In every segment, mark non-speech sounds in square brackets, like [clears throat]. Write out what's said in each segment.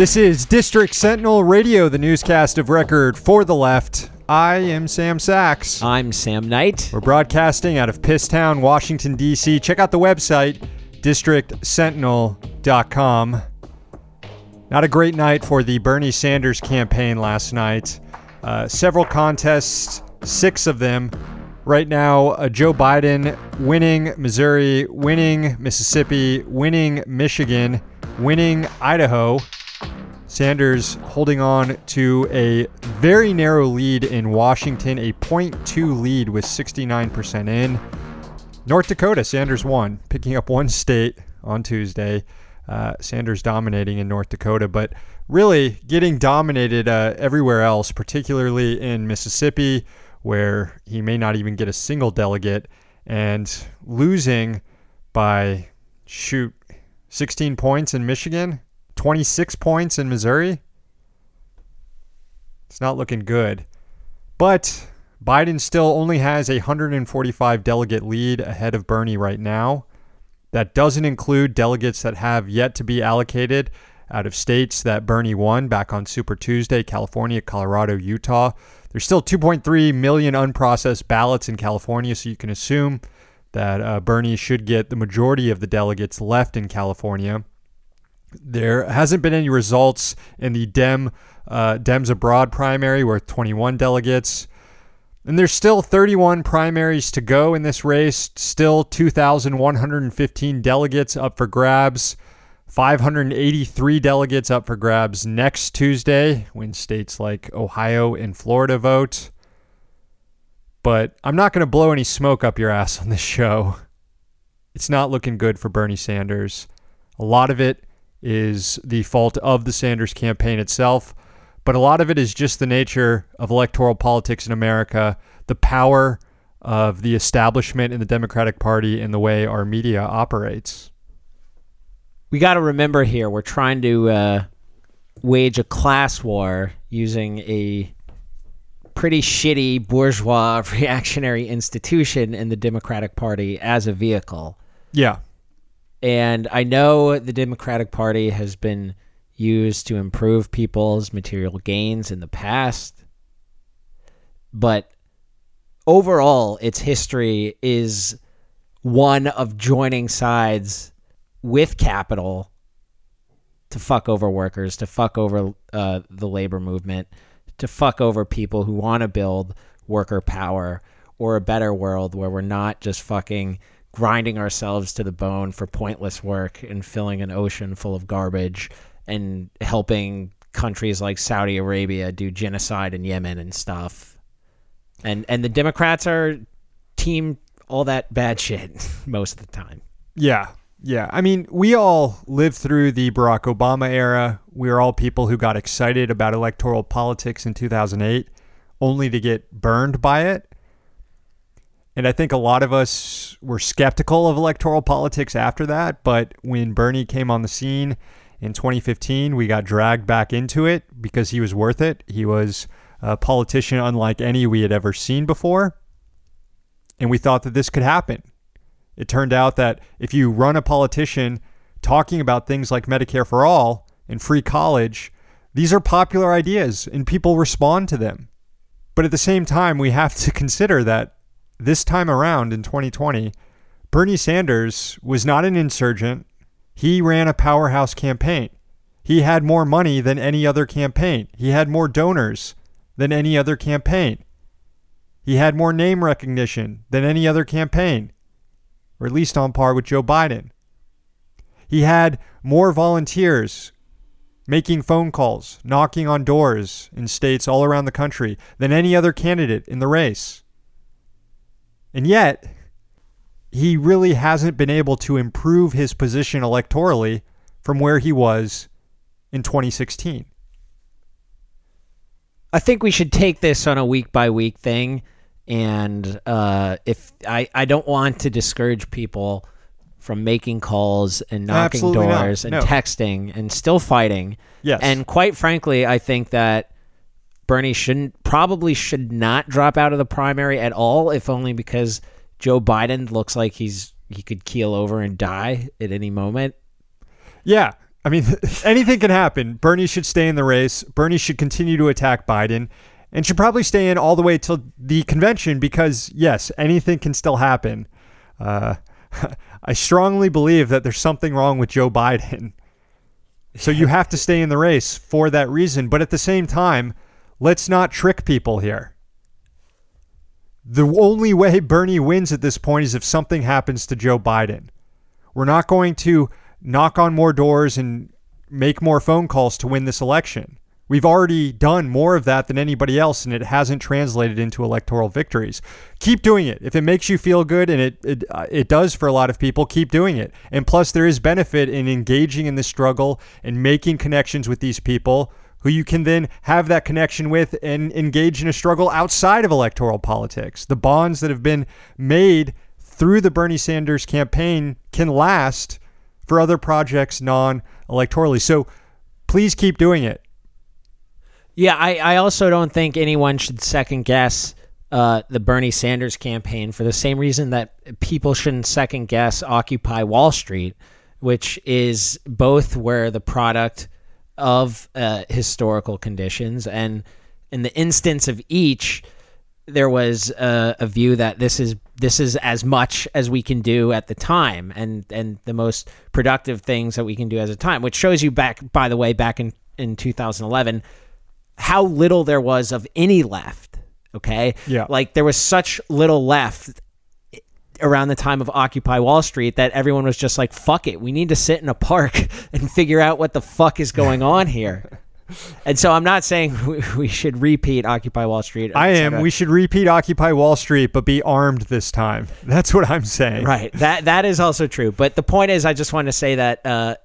This is District Sentinel Radio, the newscast of record for the left. I am Sam Sacks. I'm Sam Knight. We're broadcasting out of Pisstown, Washington, D.C. Check out the website, districtsentinel.com. Not a great night for the Bernie Sanders campaign last night. Uh, several contests, six of them. Right now, uh, Joe Biden winning Missouri, winning Mississippi, winning Michigan, winning Idaho. Sanders holding on to a very narrow lead in Washington, a 0.2 lead with 69% in. North Dakota, Sanders won, picking up one state on Tuesday. Uh, Sanders dominating in North Dakota, but really getting dominated uh, everywhere else, particularly in Mississippi, where he may not even get a single delegate, and losing by, shoot, 16 points in Michigan, 26 points in Missouri. It's not looking good. But Biden still only has a 145 delegate lead ahead of Bernie right now. That doesn't include delegates that have yet to be allocated out of states that Bernie won back on Super Tuesday California, Colorado, Utah. There's still 2.3 million unprocessed ballots in California, so you can assume that uh, Bernie should get the majority of the delegates left in California. There hasn't been any results in the Dem uh, Dems abroad primary with 21 delegates. And there's still 31 primaries to go in this race, still 2,115 delegates up for grabs, 583 delegates up for grabs next Tuesday when states like Ohio and Florida vote. But I'm not going to blow any smoke up your ass on this show. It's not looking good for Bernie Sanders. A lot of it is the fault of the Sanders campaign itself, but a lot of it is just the nature of electoral politics in America, the power of the establishment in the Democratic Party, and the way our media operates. We got to remember here we're trying to uh, wage a class war using a pretty shitty bourgeois [laughs] reactionary institution in the Democratic Party as a vehicle. Yeah. And I know the Democratic Party has been used to improve people's material gains in the past. But overall, its history is one of joining sides with capital to fuck over workers, to fuck over uh, the labor movement, to fuck over people who want to build worker power or a better world where we're not just fucking grinding ourselves to the bone for pointless work and filling an ocean full of garbage and helping countries like Saudi Arabia do genocide in Yemen and stuff. And and the Democrats are team all that bad shit [laughs] most of the time. Yeah. Yeah. I mean, we all lived through the Barack Obama era. We are all people who got excited about electoral politics in 2008 only to get burned by it. And I think a lot of us were skeptical of electoral politics after that. But when Bernie came on the scene in 2015, we got dragged back into it because he was worth it. He was a politician unlike any we had ever seen before. And we thought that this could happen. It turned out that if you run a politician talking about things like Medicare for all and free college, these are popular ideas and people respond to them. But at the same time, we have to [laughs] consider that this time around in 2020, Bernie Sanders was not an insurgent. He ran a powerhouse campaign. He had more money than any other campaign. He had more donors than any other campaign. He had more name recognition than any other campaign, or at least on par with Joe Biden. He had more volunteers making phone calls, knocking on doors in states all around the country than any other candidate in the race. And yet, he really hasn't been able to improve his position electorally from where he was in 2016. I think we should take this on a week by week thing. And uh, if I, I don't want to discourage people from making calls and knocking Absolutely not. doors and No. texting and still fighting. Yes. And quite frankly, I think that Bernie shouldn't probably should not drop out of the primary at all, if only because Joe Biden looks like he's he could keel over and die at any moment. Yeah, I mean, [laughs] anything can happen. Bernie should stay in the race. Bernie should continue to attack Biden and should probably stay in all the way till the convention because, yes, anything can still happen. Uh, [laughs] I strongly believe that there's something wrong with Joe Biden. So you have to stay in the race for that reason. But at the same time, let's not trick people here. The only way Bernie wins at this point is if something happens to Joe Biden. We're not going to knock on more doors and make more phone calls to win this election. We've already done more of that than anybody else, and it hasn't translated into electoral victories. Keep doing it. If it makes you feel good, and it it, uh, it does for a lot of people, keep doing it. And plus, there is benefit in engaging in the struggle and making connections with these people who you can then have that connection with and engage in a struggle outside of electoral politics. The bonds that have been made through the Bernie Sanders campaign can last for other projects non electorally. So please keep doing it. Yeah, I, I also don't think anyone should second guess uh, the Bernie Sanders campaign for the same reason that people shouldn't second guess Occupy Wall Street, which is both where the product of uh, historical conditions and in the instance of each there was a, a, view that this is this is as much as we can do at the time and and the most productive things that we can do as a time which shows you back by the way back in in 2011 how little there was of any left. Okay. Yeah. Like there was such little left around the time of Occupy Wall Street that everyone was just like, fuck it. We need to sit in a park [laughs] and figure out what the fuck is going on here. [laughs] and so I'm not saying [laughs] we should repeat Occupy Wall Street. I am. We should repeat Occupy Wall Street, but be armed this time. That's what I'm saying. Right. That that is also true. But the point is, I just want to say that uh,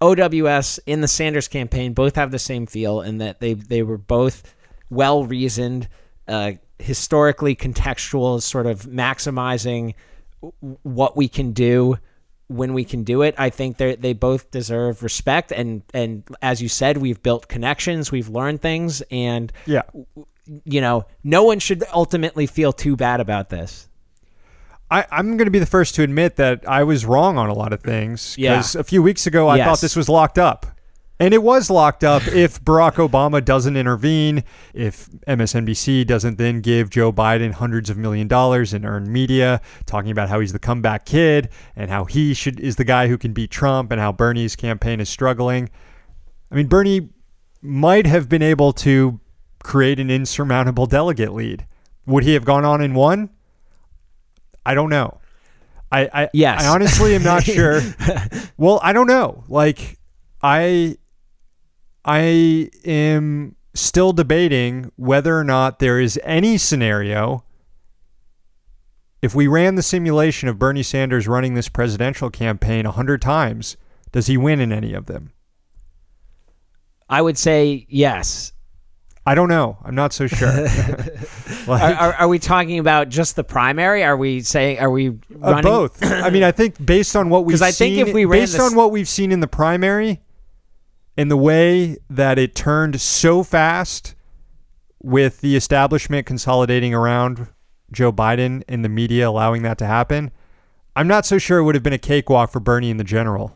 OWS in the Sanders campaign both have the same feel in that they they were both well reasoned, uh, historically contextual, sort of maximizing what we can do when we can do it. I think they they both deserve respect and and as you said, we've built connections, we've learned things, and yeah, you know, no one should ultimately feel too bad about this. I, am going to be the first to admit that I was wrong on a lot of things. Because yeah. a few weeks ago, I yes. thought this was locked up. And it was locked up if Barack Obama doesn't intervene, if MSNBC doesn't then give Joe Biden hundreds of million dollars in earned media, talking about how he's the comeback kid and how he should is the guy who can beat Trump and how Bernie's campaign is struggling. I mean, Bernie might have been able to create an insurmountable delegate lead. Would he have gone on and won? I don't know. I I, yes. I honestly am not [laughs] sure. well, I don't know. Like I I am still debating whether or not there is any scenario if we ran the simulation of Bernie Sanders running this presidential campaign 100 times, does he win in any of them? I would say yes. I don't know. I'm not so sure. [laughs] [laughs] like, are, are, are, we talking about just the primary? Are we saying are we running uh, both? I mean, I think based on what we've [clears throat] I seen, think if we ran based this, on what we've seen in the primary, and the way that it turned so fast with the establishment consolidating around Joe Biden and the media allowing that to happen, I'm not so sure it would have been a cakewalk for Bernie in the general.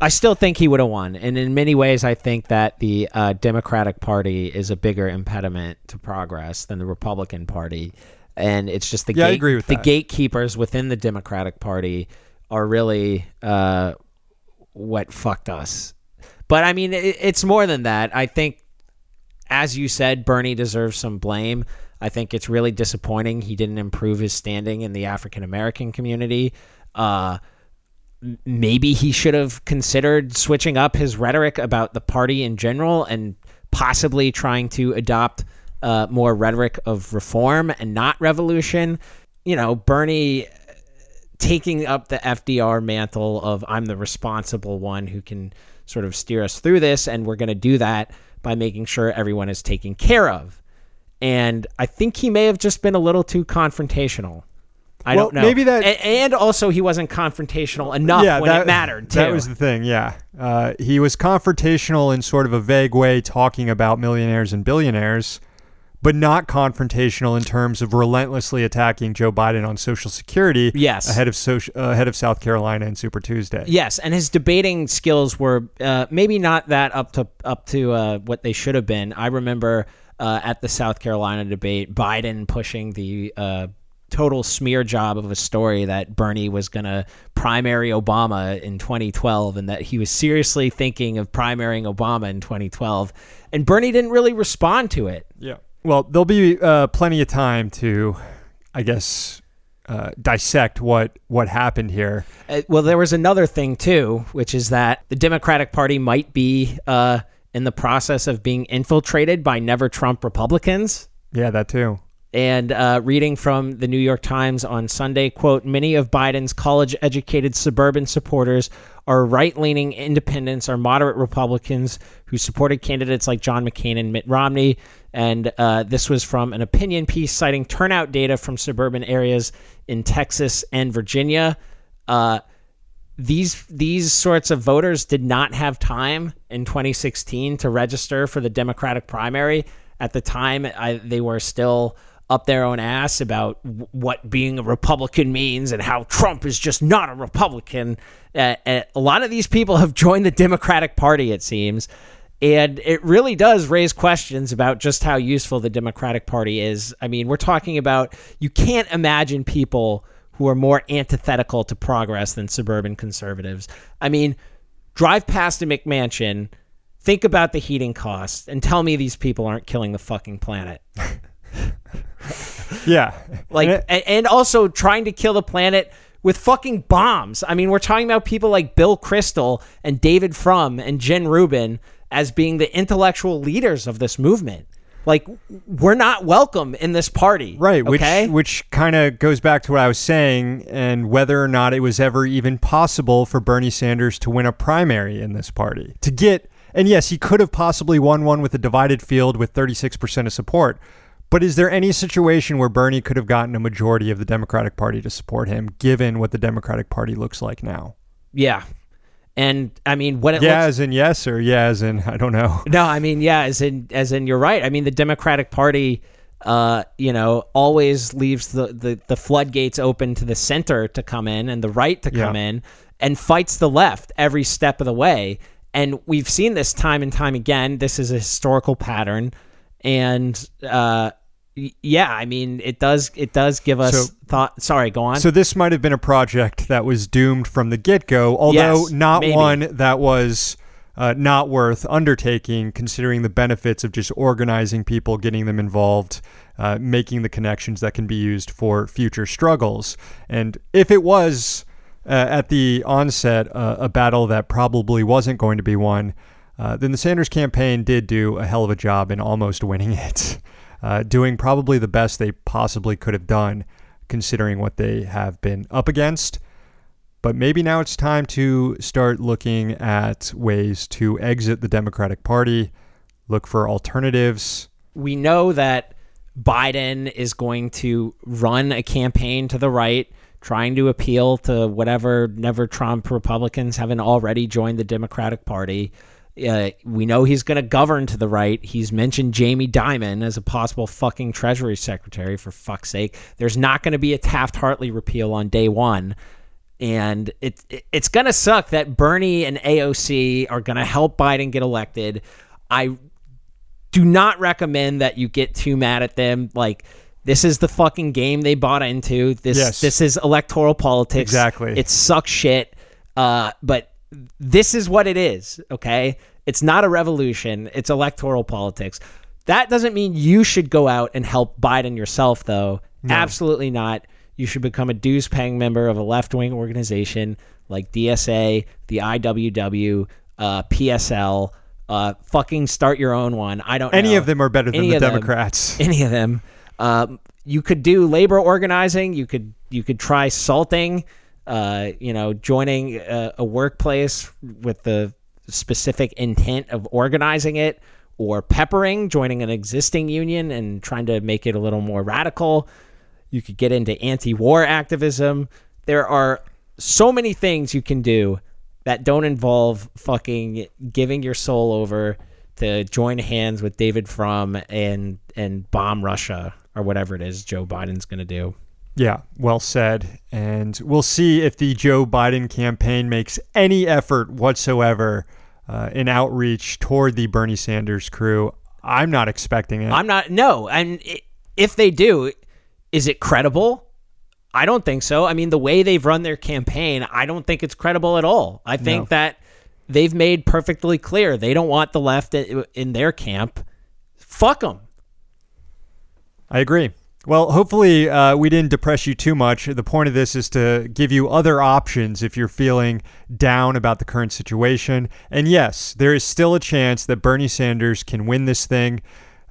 I still think he would have won, and in many ways, I think that the uh, Democratic Party is a bigger impediment to progress than the Republican Party, and it's just the yeah, gate- I agree with the gatekeepers within the Democratic Party are really uh, what fucked us. But I mean, it, it's more than that. I think, as you said, Bernie deserves some blame. I think it's really disappointing he didn't improve his standing in the African American community. Uh, maybe he should have considered switching up his rhetoric about the party in general and possibly trying to adopt uh, more rhetoric of reform and not revolution. You know, Bernie taking up the FDR mantle of I'm the responsible one who can sort of steer us through this, and we're going to do that by making sure everyone is taken care of. And I think he may have just been a little too confrontational. I well, don't know. Maybe that, and, and, also he wasn't confrontational enough yeah, when that, it mattered. Too. That was the thing. Yeah, uh, he was confrontational in sort of a vague way, talking about millionaires and billionaires, but not confrontational in terms of relentlessly attacking Joe Biden on Social Security. Yes. ahead of social, uh, ahead of South Carolina and Super Tuesday. Yes, and his debating skills were uh, maybe not that up to up to uh, what they should have been. I remember uh, at the South Carolina debate, Biden pushing the uh, total smear job of a story that Bernie was going to primary Obama in 2012 and that he was seriously thinking of primarying Obama in 2012. And Bernie didn't really respond to it. Well, there'll be uh, plenty of time to, I guess, uh, dissect what what happened here. Uh, well, there was another thing too, which is that the Democratic Party might be uh, in the process of being infiltrated by never Trump Republicans. Yeah, that too. And uh, reading from the New York Times on Sunday, quote, many of Biden's college educated suburban supporters are right leaning independents or moderate Republicans who supported candidates like John McCain and Mitt Romney. And uh, this was from an opinion piece citing turnout data from suburban areas in Texas and Virginia. Uh, these these sorts of voters did not have time in 2016 to register for the Democratic primary. At the time, I, they were still up their own ass about w- what being a Republican means and how Trump is just not a Republican. Uh, uh, a lot of these people have joined the Democratic Party, it seems. And it really does raise questions about just how useful the Democratic Party is. I mean, we're talking about you can't imagine people who are more antithetical to progress than suburban conservatives. I mean, drive past a McMansion, think about the heating costs, and tell me these people aren't killing the fucking planet. [laughs] Yeah. Like, And it- and, and also trying to kill the planet with fucking bombs. I mean, we're talking about people like Bill Kristol and David Frum and Jen Rubin as being the intellectual leaders of this movement. Like, we're not welcome in this party. Right, which Okay. which kind of goes back to what I was saying, and whether or not it was ever even possible for Bernie Sanders to win a primary in this party to get. And yes, he could have possibly won one with a divided field with 36% of support. But is there any situation where Bernie could have gotten a majority of the Democratic Party to support him, given what the Democratic Party looks like now? yeah. And I mean, what it Yeah, looks as in yes, or yeah, as in I don't know. No, I mean, yeah, as in as in you're right. I mean, the Democratic Party, uh, you know, always leaves the, the the floodgates open to the center to come in and the right to come Yeah. in and fights the left every step of the way. And we've seen this time and time again. This is a historical pattern, and uh, yeah, I mean, it does it does give us So- thought. Sorry, go on. So this might have been a project that was doomed from the get-go, although Yes, not maybe. one that was uh, not worth undertaking, considering the benefits of just organizing people, getting them involved, uh, making the connections that can be used for future struggles. And if it was uh, at the onset uh, a battle that probably wasn't going to be won, uh, then the Sanders campaign did do a hell of a job in almost winning it, [laughs] uh, doing probably the best they possibly could have done considering what they have been up against. But maybe now it's time to start looking at ways to exit the Democratic Party, look for alternatives. we know that Biden is going to run a campaign to the right, trying to appeal to whatever never Trump Republicans haven't already joined the Democratic Party. Uh, we know he's going to govern to the right. He's mentioned Jamie Dimon as a possible fucking Treasury Secretary, for fuck's sake. There's not going to be a Taft Hartley repeal on day one. And it, it it's going to suck that Bernie and AOC are going to help Biden get elected. I do not recommend that you get too mad at them. Like this is the fucking game they bought into. This Yes. this is electoral politics. Exactly. It sucks shit. Uh, but this is what it is. Okay, it's not a revolution. It's electoral politics. That doesn't mean you should go out and help Biden yourself, though. Absolutely not. You should become a dues paying member of a left wing organization like DSA, the IWW, uh, PSL. Uh, fucking start your own one. I don't Any know. of them are better than Any the of them. Democrats. [laughs] Any of them. Um, you could do labor organizing. You could you could try salting. Uh, you know, joining a, a workplace with the specific intent of organizing it, or peppering, joining an existing union and trying to make it a little more radical. You could get into anti-war activism. There are so many things you can do that don't involve fucking giving your soul over to join hands with David Frum and and bomb Russia or whatever it is Joe Biden's going to do. Yeah, well said. And we'll see if the Joe Biden campaign makes any effort whatsoever uh, in outreach toward the Bernie Sanders crew. I'm not expecting it. I'm not. No, and if they do, is it credible? I don't think so. I mean, the way they've run their campaign, I don't think it's credible at all. I think no. that they've made perfectly clear they don't want the left in their camp. Fuck them. I agree. Well, hopefully, uh, we didn't depress you too much. The point of this is to give you other options if you're feeling down about the current situation. And yes, there is still a chance that Bernie Sanders can win this thing.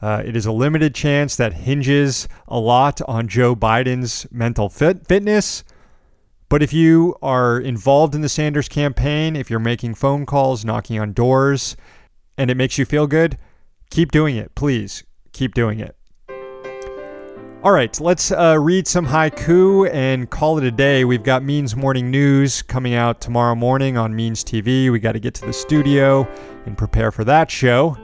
Uh, it is a limited chance that hinges a lot on Joe Biden's mental fit- fitness. But if you are involved in the Sanders campaign, if you're making phone calls, knocking on doors, and it makes you feel good, keep doing it. Please keep doing it. All right, let's uh, read some haiku and call it a day. We've got Means Morning News coming out tomorrow morning on Means TV. We got to get to the studio and prepare for that show.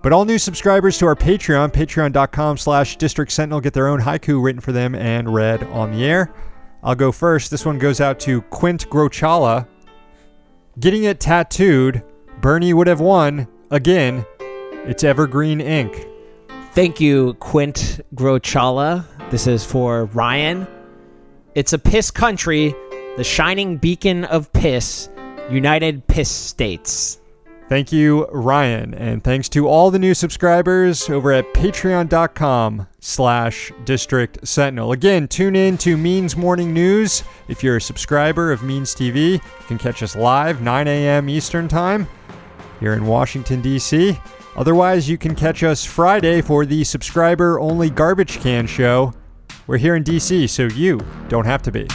But all new subscribers to our Patreon, patreon.com slash District Sentinel, get their own haiku written for them and read on the air. I'll go first. This one goes out to Quint Grochala. Getting it tattooed, Bernie would have won. Again, it's Evergreen ink. Thank you, Quint Grochala. This is for Ryan. It's a piss country, the shining beacon of piss, United Piss States. Thank you, Ryan, and thanks to all the new subscribers over at patreon.com slash district sentinel. Again, tune in to Means Morning News. If you're a subscriber of Means TV, you can catch us live 9 a.m. Eastern Time here in Washington, D.C. Otherwise, you can catch us Friday for the subscriber only garbage can show. We're here in DC, so you don't have to be.